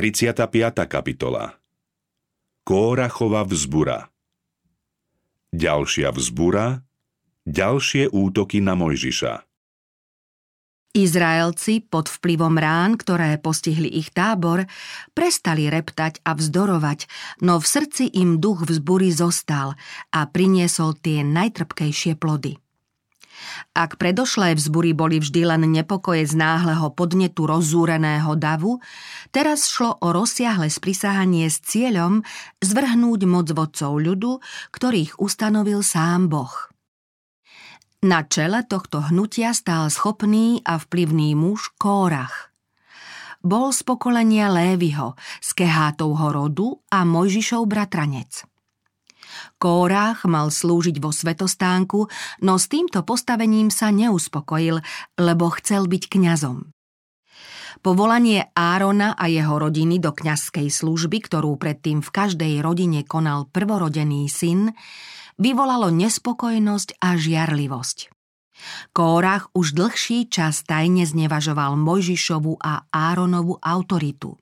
35. kapitola Kórachova vzbura Ďalšia vzbura, ďalšie útoky na Mojžiša. Izraelci pod vplyvom rán, ktoré postihli ich tábor, prestali reptať a vzdorovať, no v srdci im duch vzbury zostal a priniesol tie najtrpkejšie plody. Ak predošlé vzbury boli vždy len nepokoje z náhleho podnetu rozúreného davu, teraz šlo o rozsiahle sprisahanie s cieľom zvrhnúť moc vodcov ľudu, ktorých ustanovil sám Boh. Na čele tohto hnutia stál schopný a vplyvný muž Kórach. Bol z pokolenia Lévyho, z Kehátovho rodu a Mojžišov bratranec. Kórach mal slúžiť vo svetostánku, no s týmto postavením sa neuspokojil, lebo chcel byť kňazom. Povolanie Árona a jeho rodiny do kňazskej služby, ktorú predtým v každej rodine konal prvorodený syn, vyvolalo nespokojnosť a žiarlivosť. Kórach už dlhší čas tajne znevažoval Mojžišovu a Áronovu autoritu.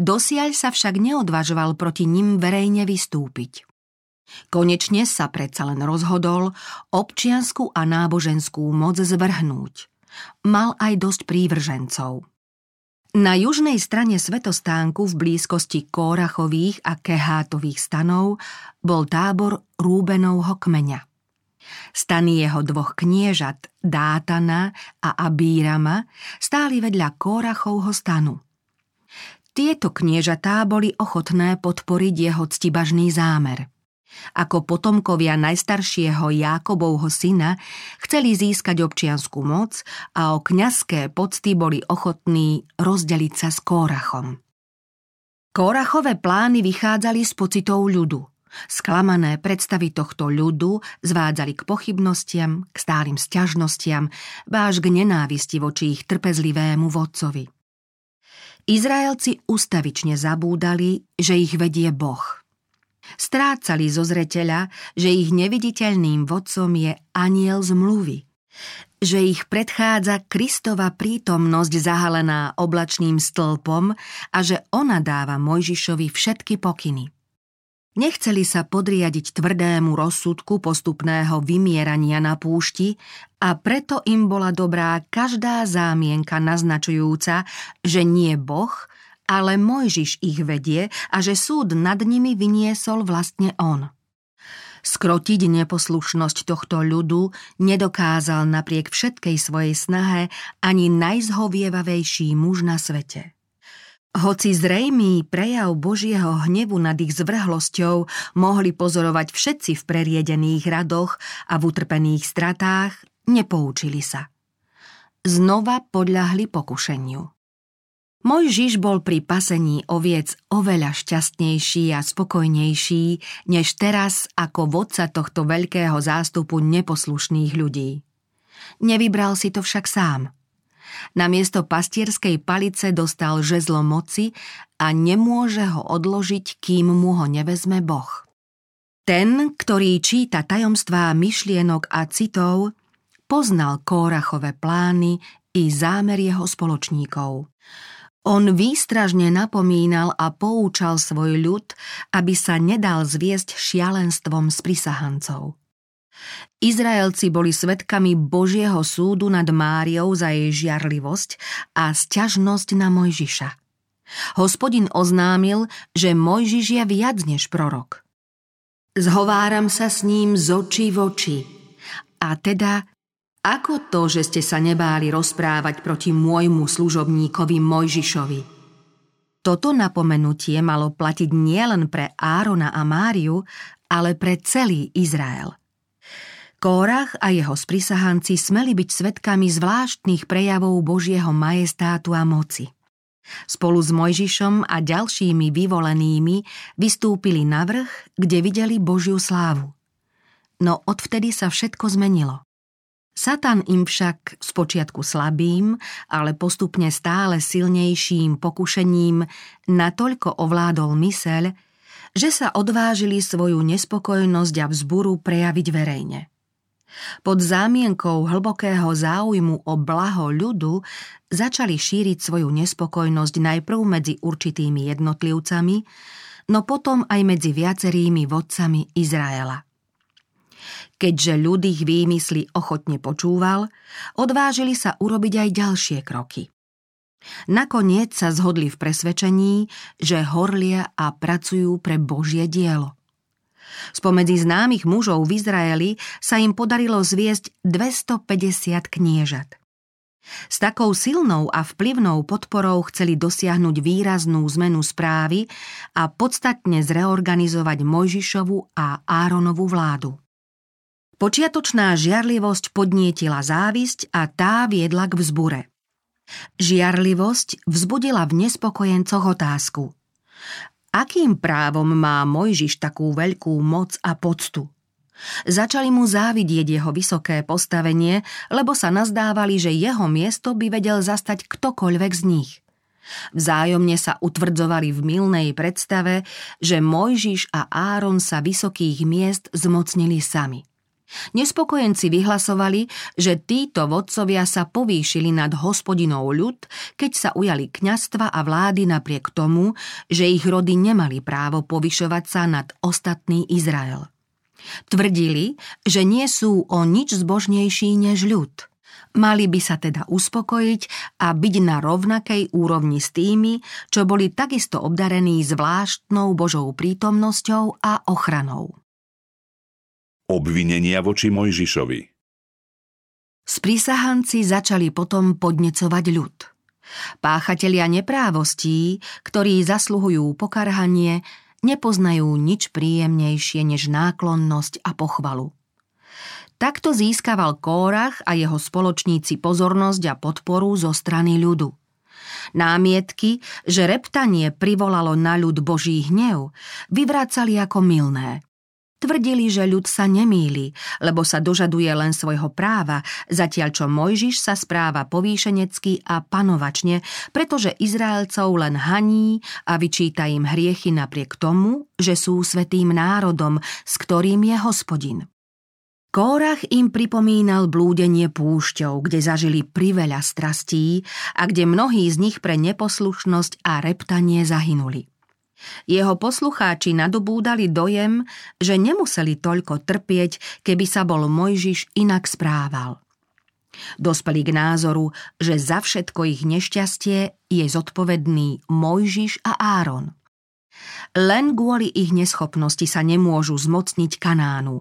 Dosiaľ sa však neodvažoval proti nim verejne vystúpiť. Konečne sa predsa len rozhodol občiansku a náboženskú moc zvrhnúť. Mal aj dosť prívržencov. Na južnej strane svetostánku v blízkosti Kórachových a Kehátových stanov bol tábor Rúbenovho kmeňa. Stany jeho dvoch kniežat, Dátana a Abírama, stáli vedľa Kórachovho stanu. Tieto kniežatá boli ochotné podporiť jeho ctibažný zámer – ako potomkovia najstaršieho Jákobovho syna chceli získať občianskú moc a o kňazské pocty boli ochotní rozdeliť sa s Kórachom. Kórachové plány vychádzali z pocitov ľudu. Sklamané predstavy tohto ľudu zvádzali k pochybnostiam, k stálym sťažnostiam, váž k nenávisti voči ich trpezlivému vodcovi. Izraelci ustavične zabúdali, že ich vedie Boh – Strácali zo zreteľa, že ich neviditeľným vodcom je aniel zmluvy, že ich predchádza Kristova prítomnosť zahalená oblačným stĺpom a že ona dáva Mojžišovi všetky pokyny. Nechceli sa podriadiť tvrdému rozsudku postupného vymierania na púšti a preto im bola dobrá každá zámienka naznačujúca, že nie Boh, ale Mojžiš ich vedie a že súd nad nimi vyniesol vlastne on. Skrotiť neposlušnosť tohto ľudu nedokázal napriek všetkej svojej snahe ani najzhovievavejší muž na svete. Hoci zrejmý prejav Božieho hnevu nad ich zvrhlosťou mohli pozorovať všetci v preriedených radoch a v utrpených stratách, nepoučili sa. Znova podľahli pokušeniu. Žiž bol pri pasení oviec oveľa šťastnejší a spokojnejší, než teraz ako vodca tohto veľkého zástupu neposlušných ľudí. Nevybral si to však sám. Namiesto pastierskej palice dostal žezlo moci a nemôže ho odložiť, kým mu ho nevezme Boh. Ten, ktorý číta tajomstvá myšlienok a citov, poznal Kórachové plány i zámer jeho spoločníkov. On výstražne napomínal a poučal svoj ľud, aby sa nedal zviesť šialenstvom s prisahancov. Izraelci boli svetkami Božieho súdu nad Máriou za jej žiarlivosť a sťažnosť na Mojžiša. Hospodin oznámil, že Mojžiš je viac než prorok. Zhováram sa s ním z očí v oči. A teda ako to, že ste sa nebáli rozprávať proti môjmu služobníkovi Mojžišovi? Toto napomenutie malo platiť nielen pre Árona a Máriu, ale pre celý Izrael. Kórach a jeho sprisahanci smeli byť svetkami zvláštnych prejavov Božieho majestátu a moci. Spolu s Mojžišom a ďalšími vyvolenými vystúpili na vrch, kde videli Božiu slávu. No odvtedy sa všetko zmenilo. Satan im však spočiatku slabým, ale postupne stále silnejším pokušením natoľko ovládol myseľ, že sa odvážili svoju nespokojnosť a vzburu prejaviť verejne. Pod zámienkou hlbokého záujmu o blaho ľudu začali šíriť svoju nespokojnosť najprv medzi určitými jednotlivcami, no potom aj medzi viacerými vodcami Izraela. Keďže ľud ich výmysly ochotne počúval, odvážili sa urobiť aj ďalšie kroky. Nakoniec sa zhodli v presvedčení, že horlia a pracujú pre Božie dielo. Spomedzi známych mužov v Izraeli sa im podarilo zviesť 250 kniežat. S takou silnou a vplyvnou podporou chceli dosiahnuť výraznú zmenu správy a podstatne zreorganizovať Mojžišovu a Áronovú vládu. Počiatočná žiarlivosť podnietila závisť a tá viedla k vzbure. Žiarlivosť vzbudila v nespokojencoch otázku. Akým právom má Mojžiš takú veľkú moc a poctu? Začali mu závidieť jeho vysoké postavenie, lebo sa nazdávali, že jeho miesto by vedel zastať ktokoľvek z nich. Vzájomne sa utvrdzovali v milnej predstave, že Mojžiš a Áron sa vysokých miest zmocnili sami. Nespokojenci vyhlasovali, že títo vodcovia sa povýšili nad hospodinou ľud, keď sa ujali kňastva a vlády napriek tomu, že ich rody nemali právo povyšovať sa nad ostatný Izrael. Tvrdili, že nie sú o nič zbožnejší než ľud. Mali by sa teda uspokojiť a byť na rovnakej úrovni s tými, čo boli takisto obdarení zvláštnou Božou prítomnosťou a ochranou. Obvinenia voči Mojžišovi Sprísahanci začali potom podnecovať ľud. Páchatelia neprávostí, ktorí zasluhujú pokarhanie, nepoznajú nič príjemnejšie než náklonnosť a pochvalu. Takto získaval Kórach a jeho spoločníci pozornosť a podporu zo strany ľudu. Námietky, že reptanie privolalo na ľud Boží hnev, vyvrácali ako milné – Tvrdili, že ľud sa nemýli, lebo sa dožaduje len svojho práva, zatiaľ čo Mojžiš sa správa povýšenecky a panovačne, pretože Izraelcov len haní a vyčíta im hriechy napriek tomu, že sú svetým národom, s ktorým je hospodin. Kórach im pripomínal blúdenie púšťou, kde zažili priveľa strastí a kde mnohí z nich pre neposlušnosť a reptanie zahynuli. Jeho poslucháči nadobúdali dojem, že nemuseli toľko trpieť, keby sa bol Mojžiš inak správal. Dospeli k názoru, že za všetko ich nešťastie je zodpovedný Mojžiš a Áron. Len kvôli ich neschopnosti sa nemôžu zmocniť Kanánu.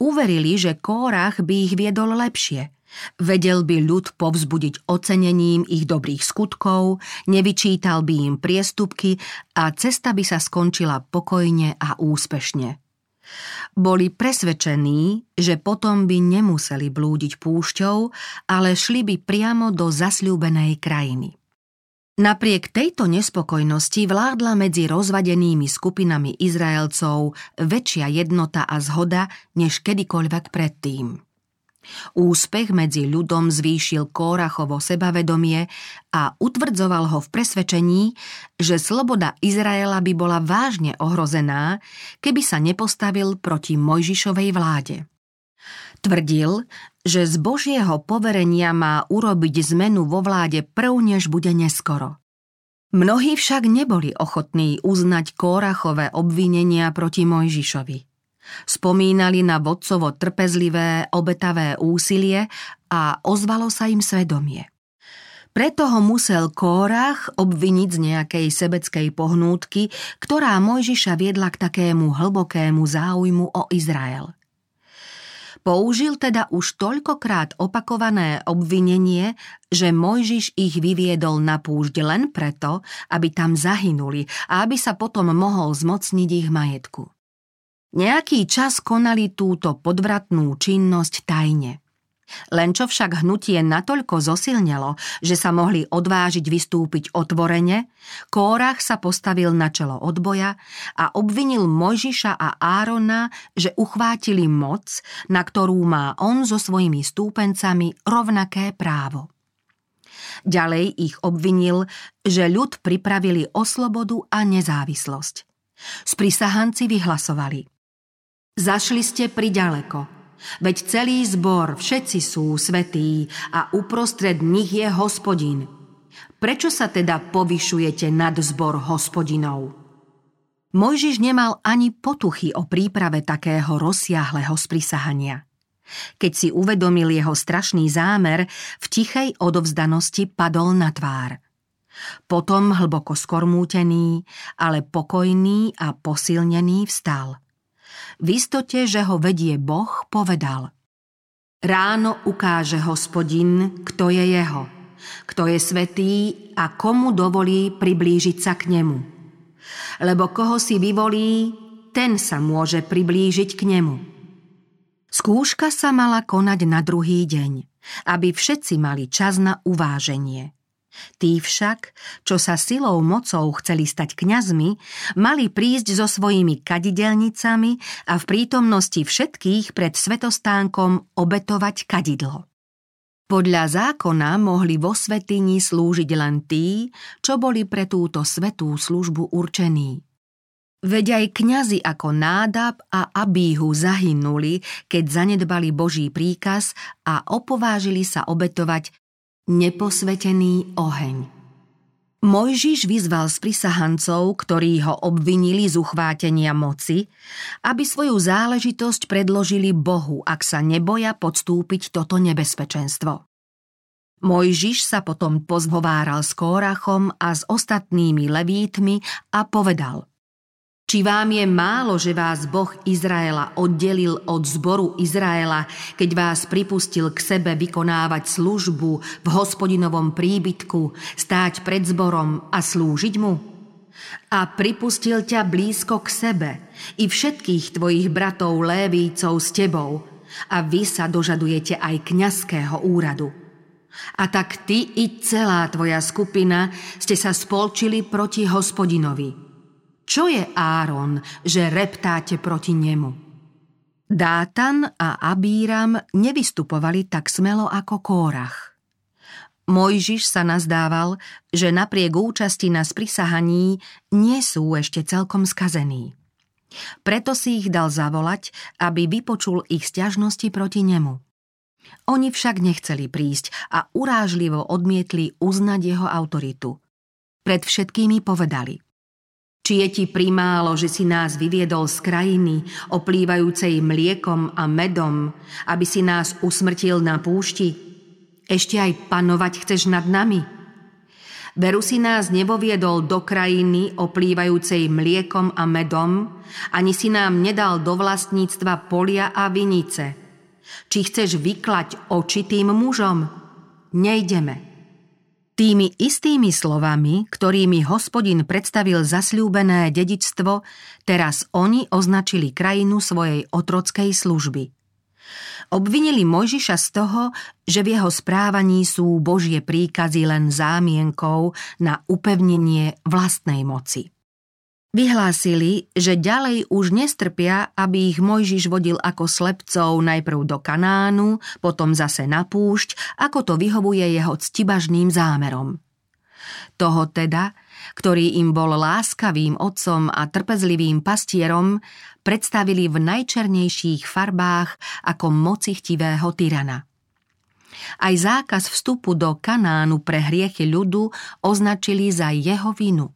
Uverili, že Kórach by ich viedol lepšie – Vedel by ľud povzbudiť ocenením ich dobrých skutkov, nevyčítal by im priestupky a cesta by sa skončila pokojne a úspešne. Boli presvedčení, že potom by nemuseli blúdiť púšťou, ale šli by priamo do zasľúbenej krajiny. Napriek tejto nespokojnosti vládla medzi rozvadenými skupinami Izraelcov väčšia jednota a zhoda než kedykoľvek predtým. Úspech medzi ľudom zvýšil Kórachovo sebavedomie a utvrdzoval ho v presvedčení, že sloboda Izraela by bola vážne ohrozená, keby sa nepostavil proti Mojžišovej vláde. Tvrdil, že z Božieho poverenia má urobiť zmenu vo vláde prv, než bude neskoro. Mnohí však neboli ochotní uznať Kórachové obvinenia proti Mojžišovi. Spomínali na vodcovo trpezlivé, obetavé úsilie a ozvalo sa im svedomie. Preto ho musel Kórach obviniť z nejakej sebeckej pohnútky, ktorá Mojžiša viedla k takému hlbokému záujmu o Izrael. Použil teda už toľkokrát opakované obvinenie, že Mojžiš ich vyviedol na púšť len preto, aby tam zahynuli a aby sa potom mohol zmocniť ich majetku. Nejaký čas konali túto podvratnú činnosť tajne. Len čo však hnutie natoľko zosilnelo, že sa mohli odvážiť vystúpiť otvorene, Kórach sa postavil na čelo odboja a obvinil Mojžiša a Árona, že uchvátili moc, na ktorú má on so svojimi stúpencami rovnaké právo. Ďalej ich obvinil, že ľud pripravili o slobodu a nezávislosť. Sprisahanci vyhlasovali – Zašli ste priďaleko. Veď celý zbor, všetci sú svetí a uprostred nich je hospodin. Prečo sa teda povyšujete nad zbor hospodinov? Mojžiš nemal ani potuchy o príprave takého rozsiahleho sprisahania. Keď si uvedomil jeho strašný zámer, v tichej odovzdanosti padol na tvár. Potom hlboko skormútený, ale pokojný a posilnený vstal. V istote, že ho vedie Boh, povedal Ráno ukáže hospodin, kto je jeho, kto je svetý a komu dovolí priblížiť sa k nemu. Lebo koho si vyvolí, ten sa môže priblížiť k nemu Skúška sa mala konať na druhý deň, aby všetci mali čas na uváženie. Tí však, čo sa silou mocou chceli stať kňazmi, mali prísť so svojimi kadidelnicami a v prítomnosti všetkých pred svetostánkom obetovať kadidlo. Podľa zákona mohli vo svetini slúžiť len tí, čo boli pre túto svetú službu určení. Veď aj kňazi ako Nádab a Abíhu zahynuli, keď zanedbali Boží príkaz a opovážili sa obetovať neposvetený oheň. Mojžiš vyzval sprisahancov, ktorí ho obvinili z uchvátenia moci, aby svoju záležitosť predložili Bohu, ak sa neboja podstúpiť toto nebezpečenstvo. Mojžiš sa potom pozhováral s Kórachom a s ostatnými levítmi a povedal – či vám je málo, že vás Boh Izraela oddelil od zboru Izraela, keď vás pripustil k sebe vykonávať službu v hospodinovom príbytku, stáť pred zborom a slúžiť mu? A pripustil ťa blízko k sebe i všetkých tvojich bratov Lévícov s tebou a vy sa dožadujete aj kňazského úradu. A tak ty i celá tvoja skupina ste sa spolčili proti hospodinovi – čo je Áron, že reptáte proti nemu? Dátan a Abíram nevystupovali tak smelo ako Kórach. Mojžiš sa nazdával, že napriek účasti na sprisahaní nie sú ešte celkom skazení. Preto si ich dal zavolať, aby vypočul ich stiažnosti proti nemu. Oni však nechceli prísť a urážlivo odmietli uznať jeho autoritu. Pred všetkými povedali či je ti primálo, že si nás vyviedol z krajiny, oplývajúcej mliekom a medom, aby si nás usmrtil na púšti? Ešte aj panovať chceš nad nami? Veru si nás nevoviedol do krajiny oplývajúcej mliekom a medom, ani si nám nedal do vlastníctva polia a vinice. Či chceš vyklať oči tým mužom? Nejdeme. Tými istými slovami, ktorými hospodin predstavil zasľúbené dedičstvo, teraz oni označili krajinu svojej otrockej služby. Obvinili Mojžiša z toho, že v jeho správaní sú Božie príkazy len zámienkou na upevnenie vlastnej moci. Vyhlásili, že ďalej už nestrpia, aby ich Mojžiš vodil ako slepcov najprv do Kanánu, potom zase na púšť, ako to vyhovuje jeho ctibažným zámerom. Toho teda, ktorý im bol láskavým otcom a trpezlivým pastierom, predstavili v najčernejších farbách ako mocichtivého tyrana. Aj zákaz vstupu do Kanánu pre hriechy ľudu označili za jeho vinu.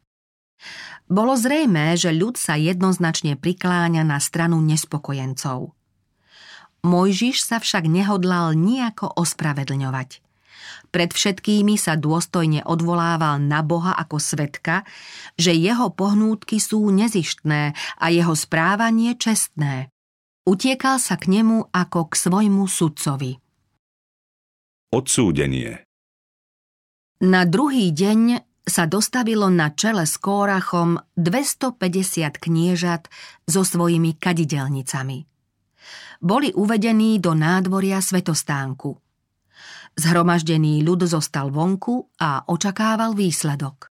Bolo zrejmé, že ľud sa jednoznačne prikláňa na stranu nespokojencov. Mojžiš sa však nehodlal nejako ospravedlňovať. Pred všetkými sa dôstojne odvolával na Boha ako svetka, že jeho pohnútky sú nezištné a jeho správanie čestné. Utiekal sa k nemu ako k svojmu sudcovi. Odsúdenie Na druhý deň sa dostavilo na čele s Kórachom 250 kniežat so svojimi kadidelnicami. Boli uvedení do nádvoria svetostánku. Zhromaždený ľud zostal vonku a očakával výsledok.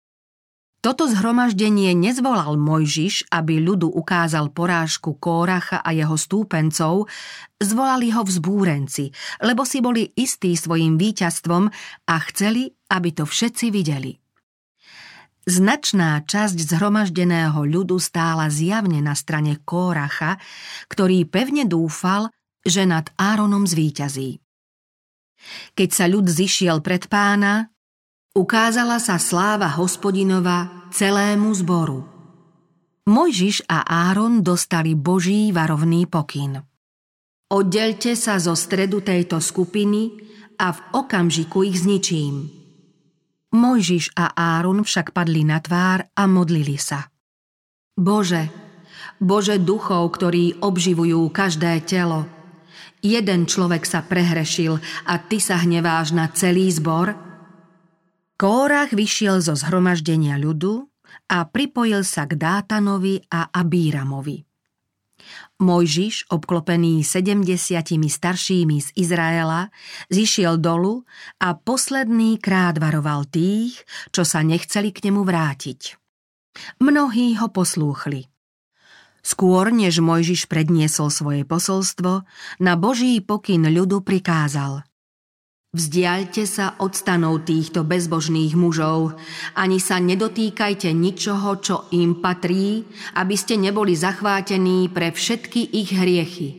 Toto zhromaždenie nezvolal Mojžiš, aby ľudu ukázal porážku Kóracha a jeho stúpencov, zvolali ho vzbúrenci, lebo si boli istí svojim víťazstvom a chceli, aby to všetci videli. Značná časť zhromaždeného ľudu stála zjavne na strane Kóracha, ktorý pevne dúfal, že nad Áronom zvíťazí. Keď sa ľud zišiel pred pána, ukázala sa sláva hospodinova celému zboru. Mojžiš a Áron dostali Boží varovný pokyn. Oddelte sa zo stredu tejto skupiny a v okamžiku ich zničím. Mojžiš a Áron však padli na tvár a modlili sa. Bože, Bože duchov, ktorí obživujú každé telo, jeden človek sa prehrešil a ty sa hneváš na celý zbor? Kórach vyšiel zo zhromaždenia ľudu a pripojil sa k Dátanovi a Abíramovi. Mojžiš, obklopený sedemdesiatimi staršími z Izraela, zišiel dolu a posledný krát varoval tých, čo sa nechceli k nemu vrátiť. Mnohí ho poslúchli. Skôr, než Mojžiš predniesol svoje posolstvo, na Boží pokyn ľudu prikázal – Vzdialte sa od stanov týchto bezbožných mužov, ani sa nedotýkajte ničoho, čo im patrí, aby ste neboli zachvátení pre všetky ich hriechy.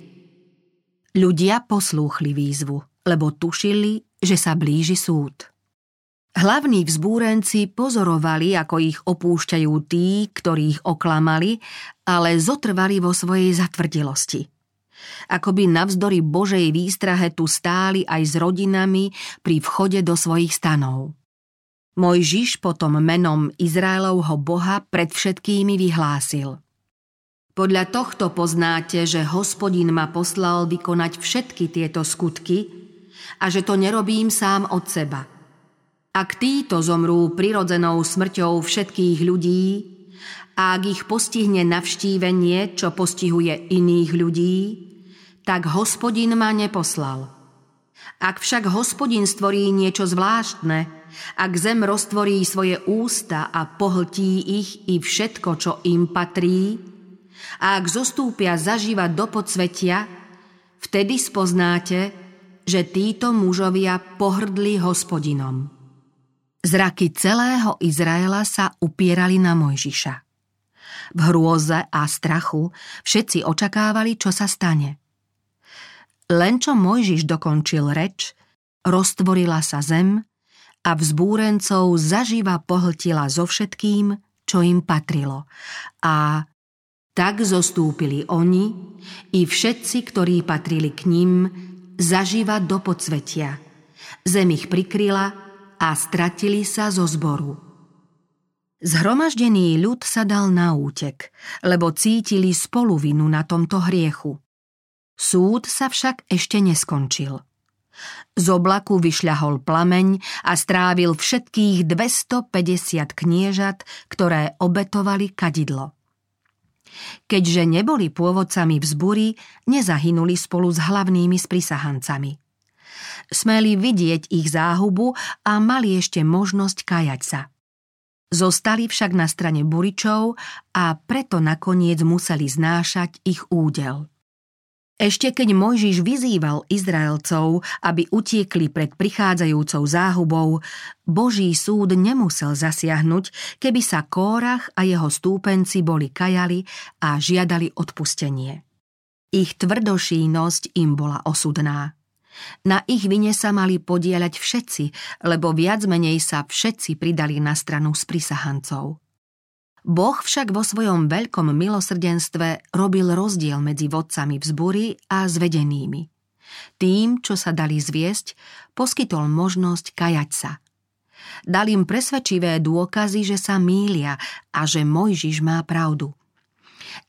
Ľudia poslúchli výzvu, lebo tušili, že sa blíži súd. Hlavní vzbúrenci pozorovali, ako ich opúšťajú tí, ktorých oklamali, ale zotrvali vo svojej zatvrdilosti – Akoby navzdory Božej výstrahe tu stáli aj s rodinami pri vchode do svojich stanov. Mojžiš potom menom Izraelovho boha pred všetkými vyhlásil. Podľa tohto poznáte, že hospodin ma poslal vykonať všetky tieto skutky a že to nerobím sám od seba. Ak títo zomrú prirodzenou smrťou všetkých ľudí, a ak ich postihne navštívenie, čo postihuje iných ľudí, tak hospodin ma neposlal. Ak však hospodin stvorí niečo zvláštne, ak zem roztvorí svoje ústa a pohltí ich i všetko, čo im patrí, a ak zostúpia zažíva do podsvetia, vtedy spoznáte, že títo mužovia pohrdli hospodinom. Zraky celého Izraela sa upierali na Mojžiša. V hrôze a strachu všetci očakávali, čo sa stane – len čo Mojžiš dokončil reč, roztvorila sa zem a vzbúrencov zaživa pohltila so všetkým, čo im patrilo. A tak zostúpili oni i všetci, ktorí patrili k ním, zaživa do podsvetia. Zem ich prikryla a stratili sa zo zboru. Zhromaždený ľud sa dal na útek, lebo cítili spoluvinu na tomto hriechu. Súd sa však ešte neskončil. Z oblaku vyšľahol plameň a strávil všetkých 250 kniežat, ktoré obetovali kadidlo. Keďže neboli pôvodcami vzbury, nezahynuli spolu s hlavnými sprisahancami. Smeli vidieť ich záhubu a mali ešte možnosť kajať sa. Zostali však na strane buričov a preto nakoniec museli znášať ich údel. Ešte keď Mojžiš vyzýval Izraelcov, aby utiekli pred prichádzajúcou záhubou, Boží súd nemusel zasiahnuť, keby sa Kórach a jeho stúpenci boli kajali a žiadali odpustenie. Ich tvrdošínosť im bola osudná. Na ich vine sa mali podieľať všetci, lebo viac menej sa všetci pridali na stranu sprisahancov. Boh však vo svojom veľkom milosrdenstve robil rozdiel medzi vodcami vzbury a zvedenými. Tým, čo sa dali zviesť, poskytol možnosť kajať sa. Dal im presvedčivé dôkazy, že sa mília a že Mojžiš má pravdu.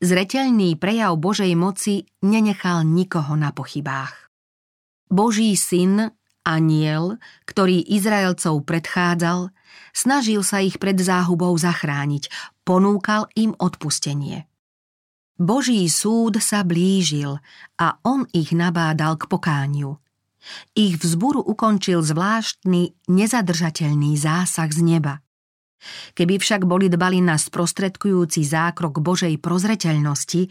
Zreteľný prejav Božej moci nenechal nikoho na pochybách. Boží syn, aniel, ktorý Izraelcov predchádzal, snažil sa ich pred záhubou zachrániť, ponúkal im odpustenie. Boží súd sa blížil a on ich nabádal k pokániu. Ich vzburu ukončil zvláštny, nezadržateľný zásah z neba. Keby však boli dbali na sprostredkujúci zákrok Božej prozreteľnosti,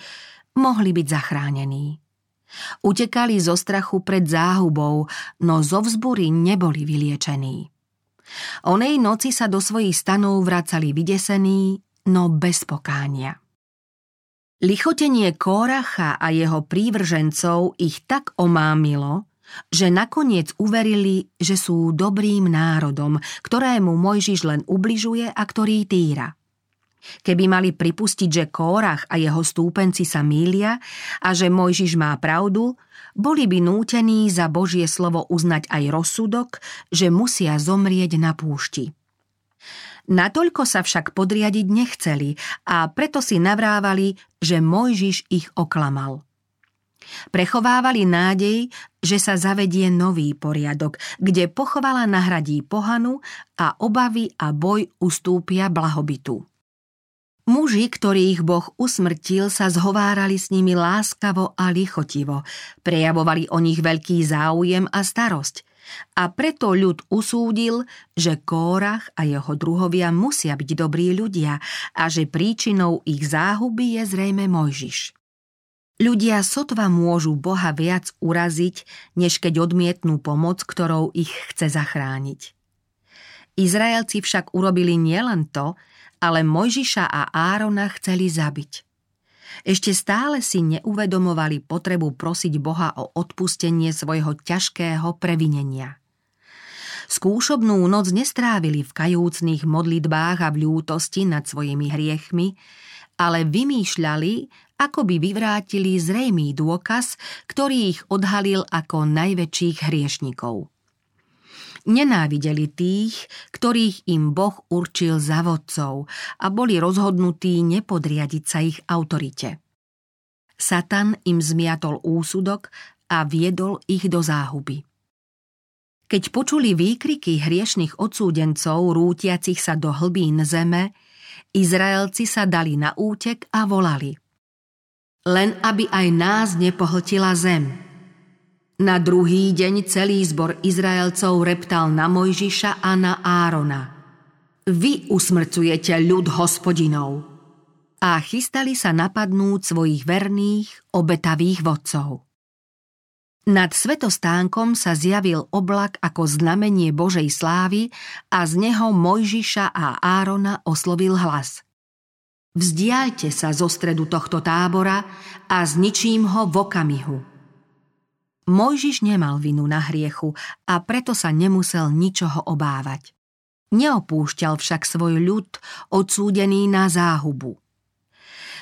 mohli byť zachránení. Utekali zo strachu pred záhubou, no zo vzbury neboli vyliečení. Onej noci sa do svojich stanov vracali vydesení, no bez pokánia. Lichotenie Kóracha a jeho prívržencov ich tak omámilo, že nakoniec uverili, že sú dobrým národom, ktorému Mojžiš len ubližuje a ktorý týra. Keby mali pripustiť, že Kórach a jeho stúpenci sa mília a že Mojžiš má pravdu, boli by nútení za Božie slovo uznať aj rozsudok, že musia zomrieť na púšti. Natoľko sa však podriadiť nechceli a preto si navrávali, že Mojžiš ich oklamal. Prechovávali nádej, že sa zavedie nový poriadok, kde pochvala nahradí pohanu a obavy a boj ustúpia blahobytu. Muži, ktorých Boh usmrtil, sa zhovárali s nimi láskavo a lichotivo, prejavovali o nich veľký záujem a starosť – a preto ľud usúdil, že Kórach a jeho druhovia musia byť dobrí ľudia a že príčinou ich záhuby je zrejme Mojžiš. Ľudia sotva môžu Boha viac uraziť, než keď odmietnú pomoc, ktorou ich chce zachrániť. Izraelci však urobili nielen to, ale Mojžiša a Árona chceli zabiť. Ešte stále si neuvedomovali potrebu prosiť Boha o odpustenie svojho ťažkého previnenia. Skúšobnú noc nestrávili v kajúcných modlitbách a v ľútosti nad svojimi hriechmi, ale vymýšľali, ako by vyvrátili zrejmý dôkaz, ktorý ich odhalil ako najväčších hriešnikov. Nenávideli tých, ktorých im Boh určil za vodcov a boli rozhodnutí nepodriadiť sa ich autorite. Satan im zmiatol úsudok a viedol ich do záhuby. Keď počuli výkriky hriešných odsúdencov rútiacich sa do hlbín zeme, Izraelci sa dali na útek a volali. Len aby aj nás nepohltila zem. Na druhý deň celý zbor Izraelcov reptal na Mojžiša a na Árona. Vy usmrcujete ľud hospodinov. A chystali sa napadnúť svojich verných, obetavých vodcov. Nad svetostánkom sa zjavil oblak ako znamenie Božej slávy a z neho Mojžiša a Árona oslovil hlas. Vzdialte sa zo stredu tohto tábora a zničím ho v okamihu. Mojžiš nemal vinu na hriechu a preto sa nemusel ničoho obávať. Neopúšťal však svoj ľud odsúdený na záhubu.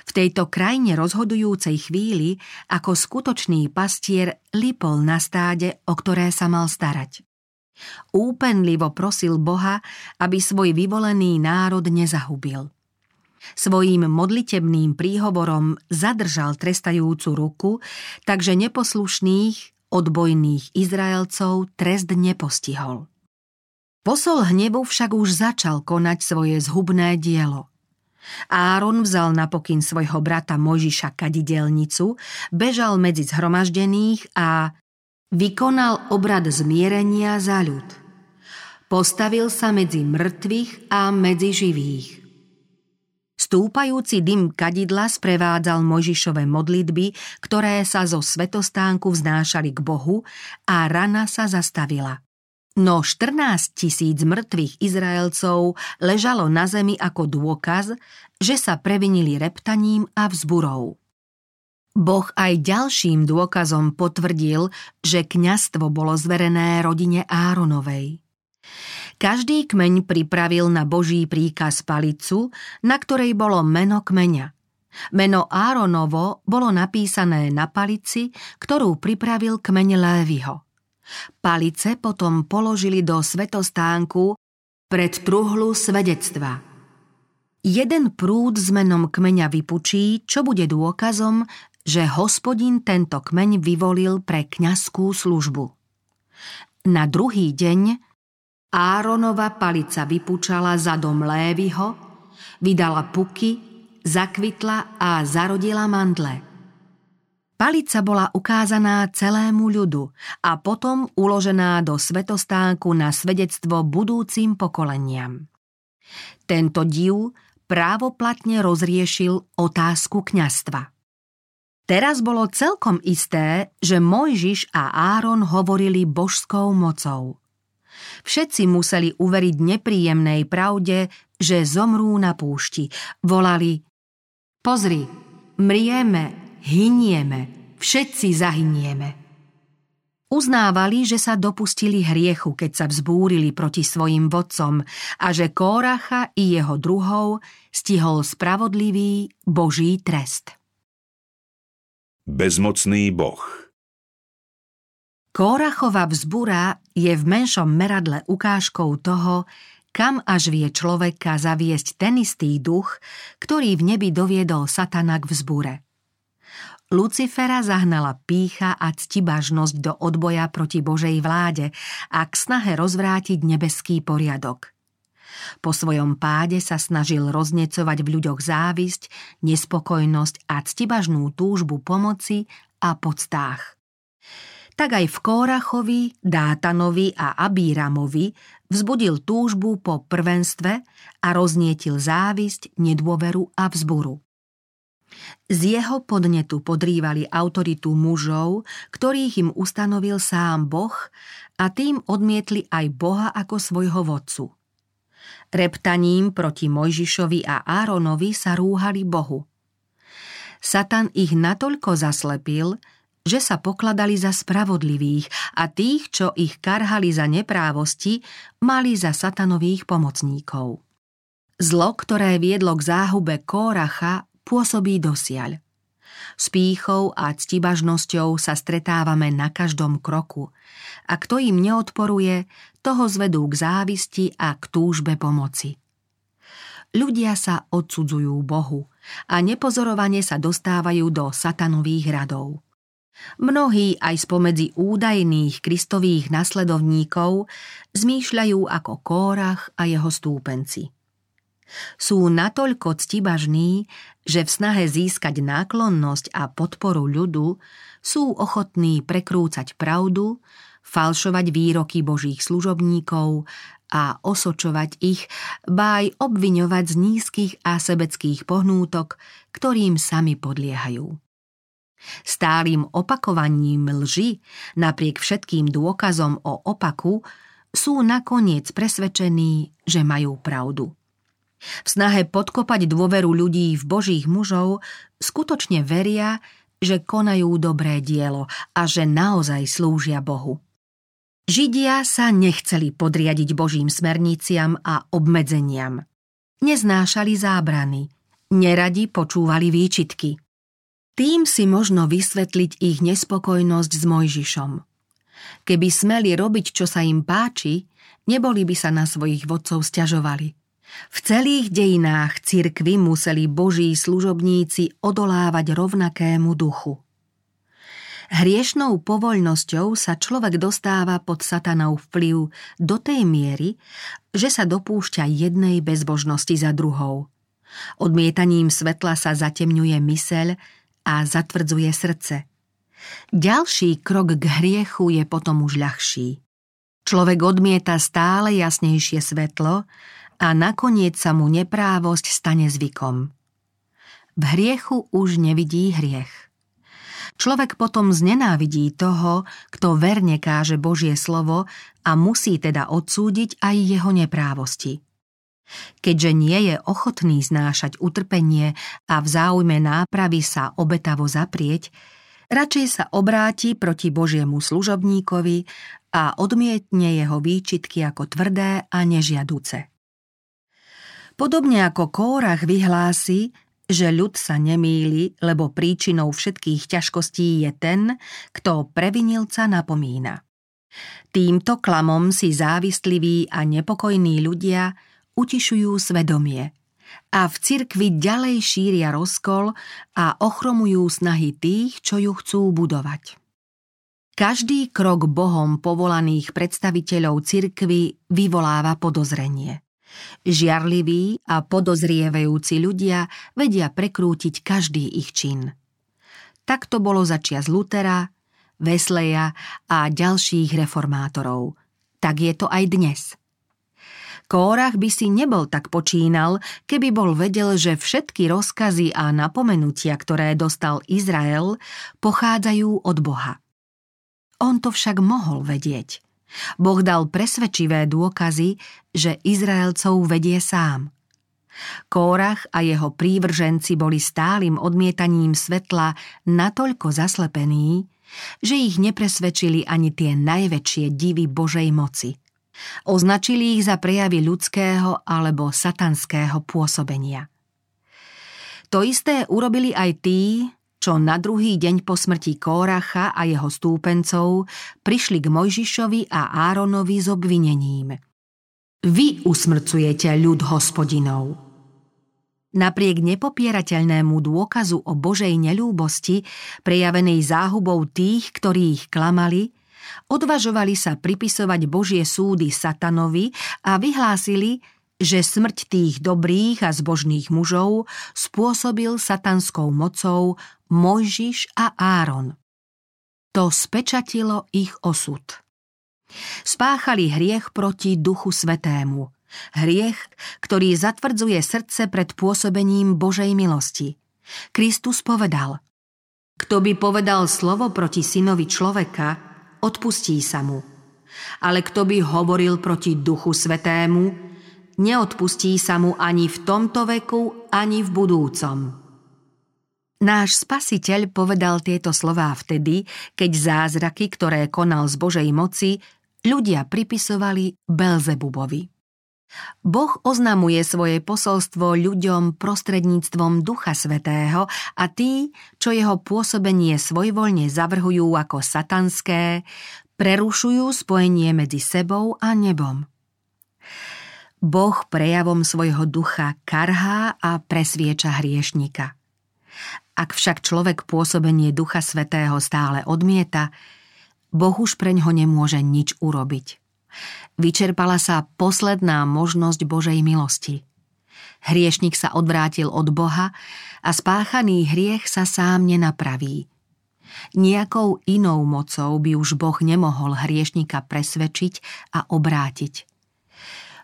V tejto krajine rozhodujúcej chvíli ako skutočný pastier lipol na stáde, o ktoré sa mal starať. Úpenlivo prosil Boha, aby svoj vyvolený národ nezahubil. Svojím modlitebným príhovorom zadržal trestajúcu ruku, takže neposlušných, odbojných Izraelcov trest nepostihol. Posol hnevu však už začal konať svoje zhubné dielo – Áron vzal na svojho brata Možiša kadidelnicu, bežal medzi zhromaždených a vykonal obrad zmierenia za ľud. Postavil sa medzi mŕtvych a medzi živých. Stúpajúci dym kadidla sprevádzal Mojžišové modlitby, ktoré sa zo svetostánku vznášali k Bohu a rana sa zastavila. No 14 tisíc mŕtvych Izraelcov ležalo na zemi ako dôkaz, že sa previnili reptaním a vzburou. Boh aj ďalším dôkazom potvrdil, že kňastvo bolo zverené rodine Áronovej. Každý kmeň pripravil na Boží príkaz palicu, na ktorej bolo meno kmeňa. Meno Áronovo bolo napísané na palici, ktorú pripravil kmeň Lévyho. Palice potom položili do svetostánku pred truhlu svedectva. Jeden prúd s menom kmeňa vypučí, čo bude dôkazom, že hospodin tento kmeň vyvolil pre kňazskú službu. Na druhý deň Áronova palica vypučala za dom Lévyho, vydala puky, zakvitla a zarodila mandle – Palica bola ukázaná celému ľudu a potom uložená do svetostánku na svedectvo budúcim pokoleniam. Tento div právoplatne rozriešil otázku kňastva. Teraz bolo celkom isté, že Mojžiš a Áron hovorili božskou mocou. Všetci museli uveriť nepríjemnej pravde, že zomrú na púšti. Volali Pozri, Mrieme, hynieme, všetci zahynieme. Uznávali, že sa dopustili hriechu, keď sa vzbúrili proti svojim vodcom a že Kóracha i jeho druhov stihol spravodlivý Boží trest. Bezmocný boh Kórachova vzbúra je v menšom meradle ukážkou toho, kam až vie človeka zaviesť ten istý duch, ktorý v nebi doviedol satana k vzbure. Lucifera zahnala pícha a ctibažnosť do odboja proti Božej vláde a k snahe rozvrátiť nebeský poriadok. Po svojom páde sa snažil roznecovať v ľuďoch závisť, nespokojnosť a ctibažnú túžbu pomoci a podstách. Tak aj v Kórachovi, Dátanovi a Abíramovi vzbudil túžbu po prvenstve a roznietil závisť, nedôveru a vzburu. Z jeho podnetu podrývali autoritu mužov, ktorých im ustanovil sám Boh a tým odmietli aj Boha ako svojho vodcu. Reptaním proti Mojžišovi a Áronovi sa rúhali Bohu. Satan ich natoľko zaslepil, že sa pokladali za spravodlivých a tých, čo ich karhali za neprávosti, mali za satanových pomocníkov. Zlo, ktoré viedlo k záhube Kóracha, pôsobí dosiaľ. S pýchou a ctibažnosťou sa stretávame na každom kroku a kto im neodporuje, toho zvedú k závisti a k túžbe pomoci. Ľudia sa odsudzujú Bohu a nepozorovane sa dostávajú do satanových radov. Mnohí aj spomedzi údajných kristových nasledovníkov zmýšľajú ako Kórach a jeho stúpenci sú natoľko ctibažní, že v snahe získať náklonnosť a podporu ľudu sú ochotní prekrúcať pravdu, falšovať výroky božích služobníkov a osočovať ich, ba aj obviňovať z nízkych a sebeckých pohnútok, ktorým sami podliehajú. Stálym opakovaním lži, napriek všetkým dôkazom o opaku, sú nakoniec presvedčení, že majú pravdu. V snahe podkopať dôveru ľudí v božích mužov skutočne veria, že konajú dobré dielo a že naozaj slúžia Bohu. Židia sa nechceli podriadiť Božím smerniciam a obmedzeniam. Neznášali zábrany, neradi počúvali výčitky. Tým si možno vysvetliť ich nespokojnosť s Mojžišom. Keby smeli robiť, čo sa im páči, neboli by sa na svojich vodcov stiažovali – v celých dejinách cirkvy museli boží služobníci odolávať rovnakému duchu. Hriešnou povoľnosťou sa človek dostáva pod satanov vplyv do tej miery, že sa dopúšťa jednej bezbožnosti za druhou. Odmietaním svetla sa zatemňuje myseľ a zatvrdzuje srdce. Ďalší krok k hriechu je potom už ľahší. Človek odmieta stále jasnejšie svetlo a nakoniec sa mu neprávosť stane zvykom. V hriechu už nevidí hriech. Človek potom znenávidí toho, kto verne káže Božie slovo a musí teda odsúdiť aj jeho neprávosti. Keďže nie je ochotný znášať utrpenie a v záujme nápravy sa obetavo zaprieť, radšej sa obráti proti Božiemu služobníkovi a odmietne jeho výčitky ako tvrdé a nežiaduce. Podobne ako Kórach vyhlási, že ľud sa nemýli, lebo príčinou všetkých ťažkostí je ten, kto previnilca napomína. Týmto klamom si závisliví a nepokojní ľudia utišujú svedomie a v cirkvi ďalej šíria rozkol a ochromujú snahy tých, čo ju chcú budovať. Každý krok Bohom povolaných predstaviteľov cirkvy vyvoláva podozrenie. Žiarliví a podozrievajúci ľudia vedia prekrútiť každý ich čin. Tak to bolo začias Lutera, Vesleja a ďalších reformátorov. Tak je to aj dnes. Kórach by si nebol tak počínal, keby bol vedel, že všetky rozkazy a napomenutia, ktoré dostal Izrael, pochádzajú od Boha. On to však mohol vedieť – Boh dal presvedčivé dôkazy, že Izraelcov vedie sám. Kórach a jeho prívrženci boli stálym odmietaním svetla natoľko zaslepení, že ich nepresvedčili ani tie najväčšie divy Božej moci. Označili ich za prejavy ľudského alebo satanského pôsobenia. To isté urobili aj tí, čo na druhý deň po smrti Kóracha a jeho stúpencov prišli k Mojžišovi a Áronovi s obvinením. Vy usmrcujete ľud hospodinov. Napriek nepopierateľnému dôkazu o Božej nelúbosti, prejavenej záhubou tých, ktorí ich klamali, odvažovali sa pripisovať Božie súdy satanovi a vyhlásili, že smrť tých dobrých a zbožných mužov spôsobil satanskou mocou Mojžiš a Áron. To spečatilo ich osud. Spáchali hriech proti Duchu Svetému – Hriech, ktorý zatvrdzuje srdce pred pôsobením Božej milosti. Kristus povedal Kto by povedal slovo proti synovi človeka, odpustí sa mu. Ale kto by hovoril proti Duchu Svetému, neodpustí sa mu ani v tomto veku, ani v budúcom. Náš spasiteľ povedal tieto slová vtedy, keď zázraky, ktoré konal z Božej moci, ľudia pripisovali Belzebubovi. Boh oznamuje svoje posolstvo ľuďom prostredníctvom Ducha Svetého a tí, čo jeho pôsobenie svojvoľne zavrhujú ako satanské, prerušujú spojenie medzi sebou a nebom. Boh prejavom svojho ducha karhá a presvieča hriešnika. Ak však človek pôsobenie Ducha Svetého stále odmieta, Boh už preňho nemôže nič urobiť. Vyčerpala sa posledná možnosť Božej milosti. Hriešnik sa odvrátil od Boha a spáchaný hriech sa sám nenapraví. Nijakou inou mocou by už Boh nemohol hriešnika presvedčiť a obrátiť.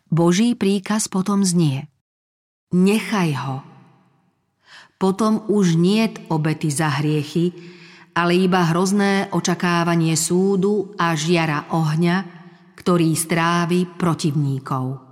Boží príkaz potom znie Nechaj ho. Potom už niet obety za hriechy, ale iba hrozné očakávanie súdu a žiara ohňa, ktorý strávi protivníkov.